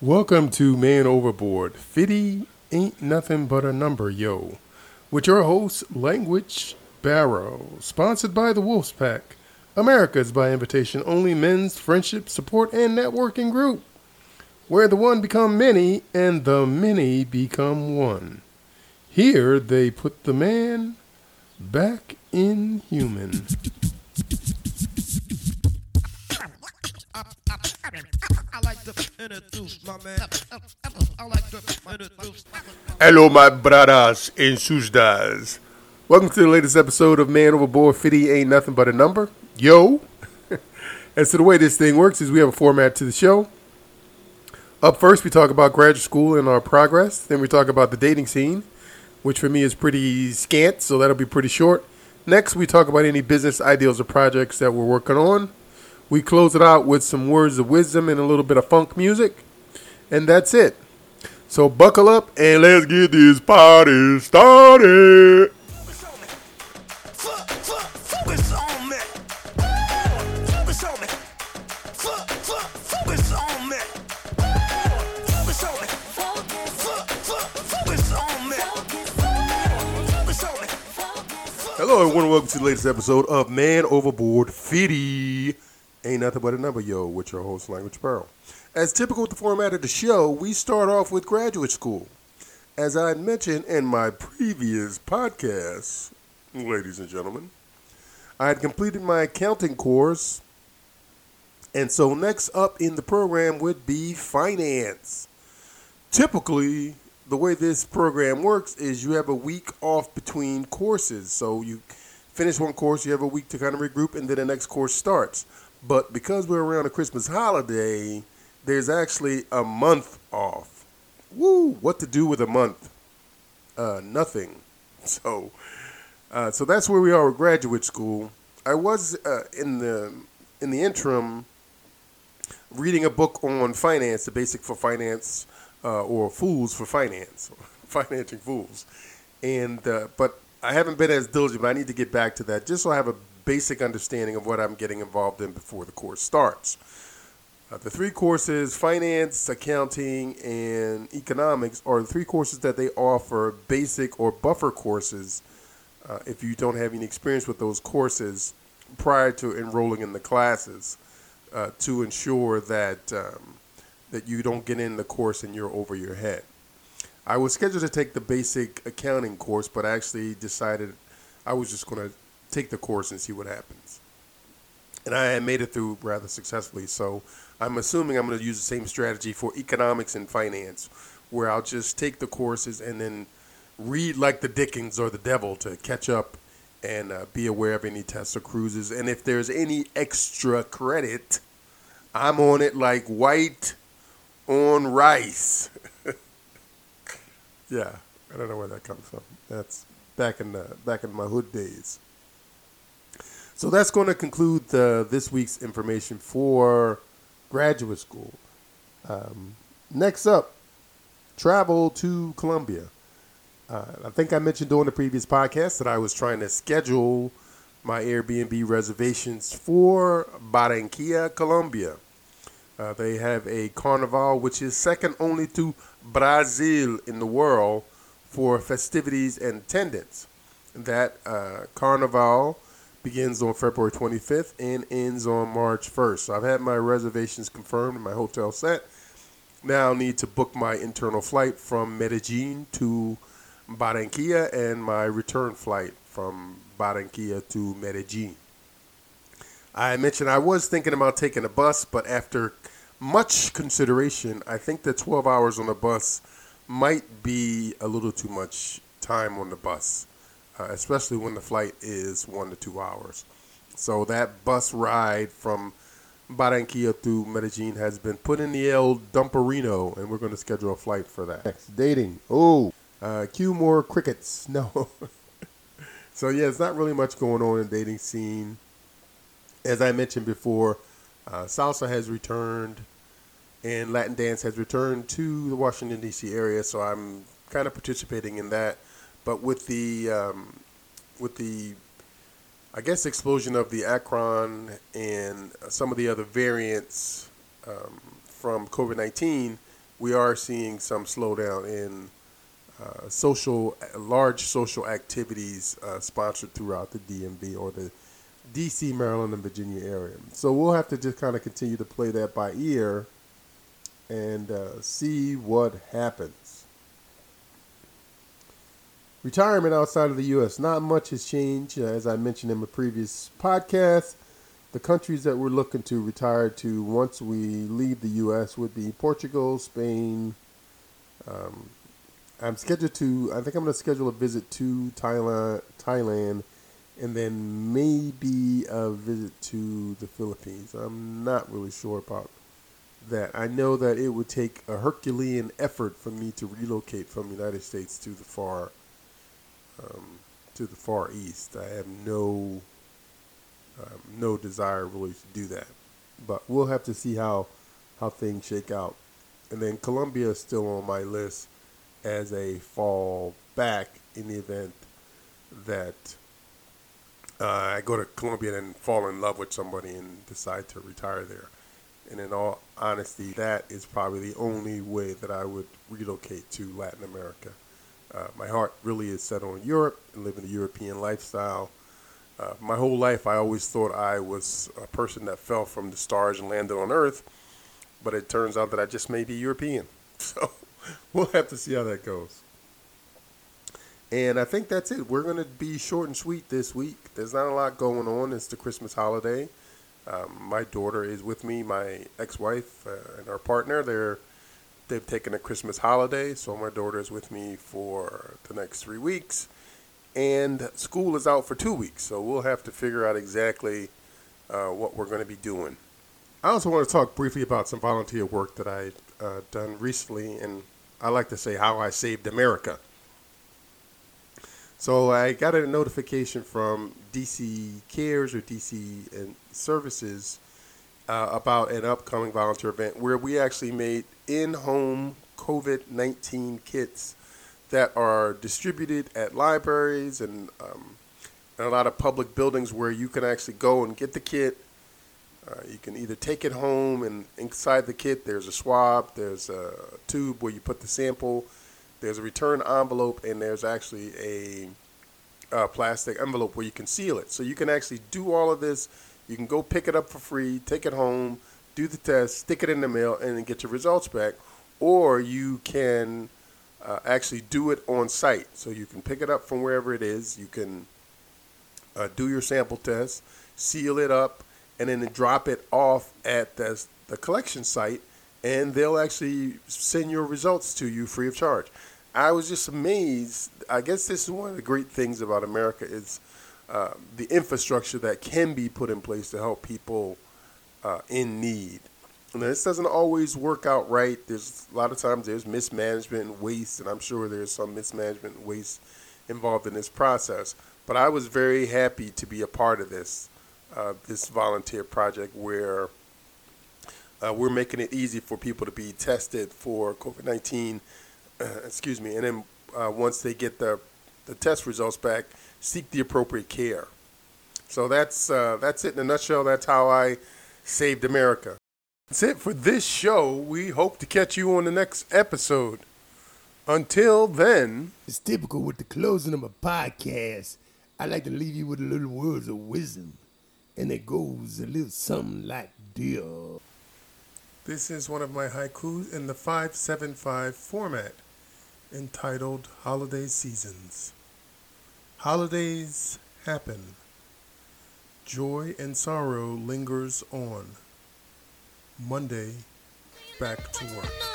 Welcome to Man Overboard. Fitty ain't nothing but a number, yo. With your host, Language Barrow. Sponsored by the Wolf's Pack, America's by invitation only men's friendship, support, and networking group. Where the one become many and the many become one. Here they put the man back in human. Hello, my brothers and sisters. Welcome to the latest episode of Man Overboard 50 Ain't Nothing But a Number. Yo. As to the way this thing works is we have a format to the show. Up first, we talk about graduate school and our progress. Then we talk about the dating scene, which for me is pretty scant, so that'll be pretty short. Next, we talk about any business ideals or projects that we're working on. We close it out with some words of wisdom and a little bit of funk music. And that's it. So buckle up and let's get this party started. Hello, everyone. Welcome to the latest episode of Man Overboard 50. Ain't nothing but a number, yo, with your host, Language Pearl. As typical with the format of the show, we start off with graduate school. As I mentioned in my previous podcast, ladies and gentlemen, I had completed my accounting course, and so next up in the program would be finance. Typically, the way this program works is you have a week off between courses. So you finish one course, you have a week to kind of regroup, and then the next course starts. But because we're around a Christmas holiday, there's actually a month off. Woo! What to do with a month? Uh, nothing. So, uh, so that's where we are with graduate school. I was uh, in the in the interim reading a book on finance, the basic for finance, uh, or fools for finance, financing fools, and uh, but I haven't been as diligent. But I need to get back to that just so I have a basic understanding of what I'm getting involved in before the course starts. Uh, the three courses, finance, accounting, and economics, are the three courses that they offer basic or buffer courses uh, if you don't have any experience with those courses prior to enrolling in the classes uh, to ensure that um, that you don't get in the course and you're over your head. I was scheduled to take the basic accounting course, but I actually decided I was just going to take the course and see what happens. And I had made it through rather successfully, so I'm assuming I'm going to use the same strategy for economics and finance, where I'll just take the courses and then read like the Dickens or the devil to catch up and uh, be aware of any tests or cruises. And if there's any extra credit, I'm on it like white on rice. yeah, I don't know where that comes from. That's back in the back in my hood days. So that's going to conclude the, this week's information for graduate school. Um, next up, travel to Colombia. Uh, I think I mentioned during the previous podcast that I was trying to schedule my Airbnb reservations for Barranquilla, Colombia. Uh, they have a carnival which is second only to Brazil in the world for festivities and attendance. That uh, carnival begins on February 25th and ends on March 1st. So I've had my reservations confirmed and my hotel set. Now I need to book my internal flight from Medellin to Barranquilla and my return flight from Barranquilla to Medellin. I mentioned I was thinking about taking a bus, but after much consideration, I think that 12 hours on the bus might be a little too much time on the bus, uh, especially when the flight is one to two hours. So that bus ride from Barranquilla to Medellin has been put in the El Dumperino, and we're going to schedule a flight for that. Next, dating. Oh, uh, cue more crickets. No. so yeah, it's not really much going on in the dating scene. As I mentioned before, uh, salsa has returned, and Latin dance has returned to the Washington D.C. area. So I'm kind of participating in that. But with the um, with the I guess explosion of the Omicron and some of the other variants um, from COVID nineteen, we are seeing some slowdown in uh, social, large social activities uh, sponsored throughout the DMV or the DC, Maryland, and Virginia area. So we'll have to just kind of continue to play that by ear and uh, see what happens. Retirement outside of the U.S. Not much has changed. Uh, as I mentioned in my previous podcast, the countries that we're looking to retire to once we leave the U.S. would be Portugal, Spain. Um, I'm scheduled to. I think I'm going to schedule a visit to Thailand, Thailand, and then maybe a visit to the Philippines. I'm not really sure about that. I know that it would take a Herculean effort for me to relocate from the United States to the far um, to the far east. I have no um, no desire really to do that, but we'll have to see how how things shake out. And then Colombia is still on my list as a fall back in the event that uh, I go to Colombia and fall in love with somebody and decide to retire there. And in all honesty, that is probably the only way that I would relocate to Latin America. Uh, my heart really is set on Europe and living a European lifestyle. Uh, my whole life, I always thought I was a person that fell from the stars and landed on Earth, but it turns out that I just may be European. So we'll have to see how that goes. And I think that's it. We're going to be short and sweet this week. There's not a lot going on. It's the Christmas holiday. Um, my daughter is with me. My ex-wife uh, and our partner, they're they've taken a Christmas holiday, so my daughter is with me for the next three weeks. And school is out for two weeks, so we'll have to figure out exactly uh, what we're going to be doing. I also want to talk briefly about some volunteer work that I've uh, done recently, and I like to say how I saved America. So I got a notification from DC Cares or DC and Services uh, about an upcoming volunteer event where we actually made in-home COVID-19 kits that are distributed at libraries and, um, and a lot of public buildings where you can actually go and get the kit. Uh, you can either take it home and inside the kit there's a swab, there's a tube where you put the sample, there's a return envelope, and there's actually a uh, plastic envelope where you can seal it. So you can actually do all of this. You can go pick it up for free, take it home, do the test, stick it in the mail, and then get your results back. Or you can uh, actually do it on site. So you can pick it up from wherever it is. You can uh, do your sample test, seal it up, and then drop it off at the, the collection site, and they'll actually send your results to you free of charge. I was just amazed. I guess this is one of the great things about America is uh, the infrastructure that can be put in place to help people uh, in need. And this doesn't always work out right. There's a lot of times there's mismanagement and waste, and I'm sure there's some mismanagement and waste involved in this process. But I was very happy to be a part of this uh, this volunteer project where uh, we're making it easy for people to be tested for COVID 19 excuse me, and then uh, once they get the the test results back, seek the appropriate care. So that's uh, that's it in a nutshell. That's how I saved America. That's it for this show. We hope to catch you on the next episode. Until then, it's typical with the closing of a podcast. I like to leave you with a little words of wisdom, and it goes a little something like this. This is one of my haikus in the 575 format entitled Holiday Seasons. Holidays happen. Joy and sorrow lingers on. Monday, back to work.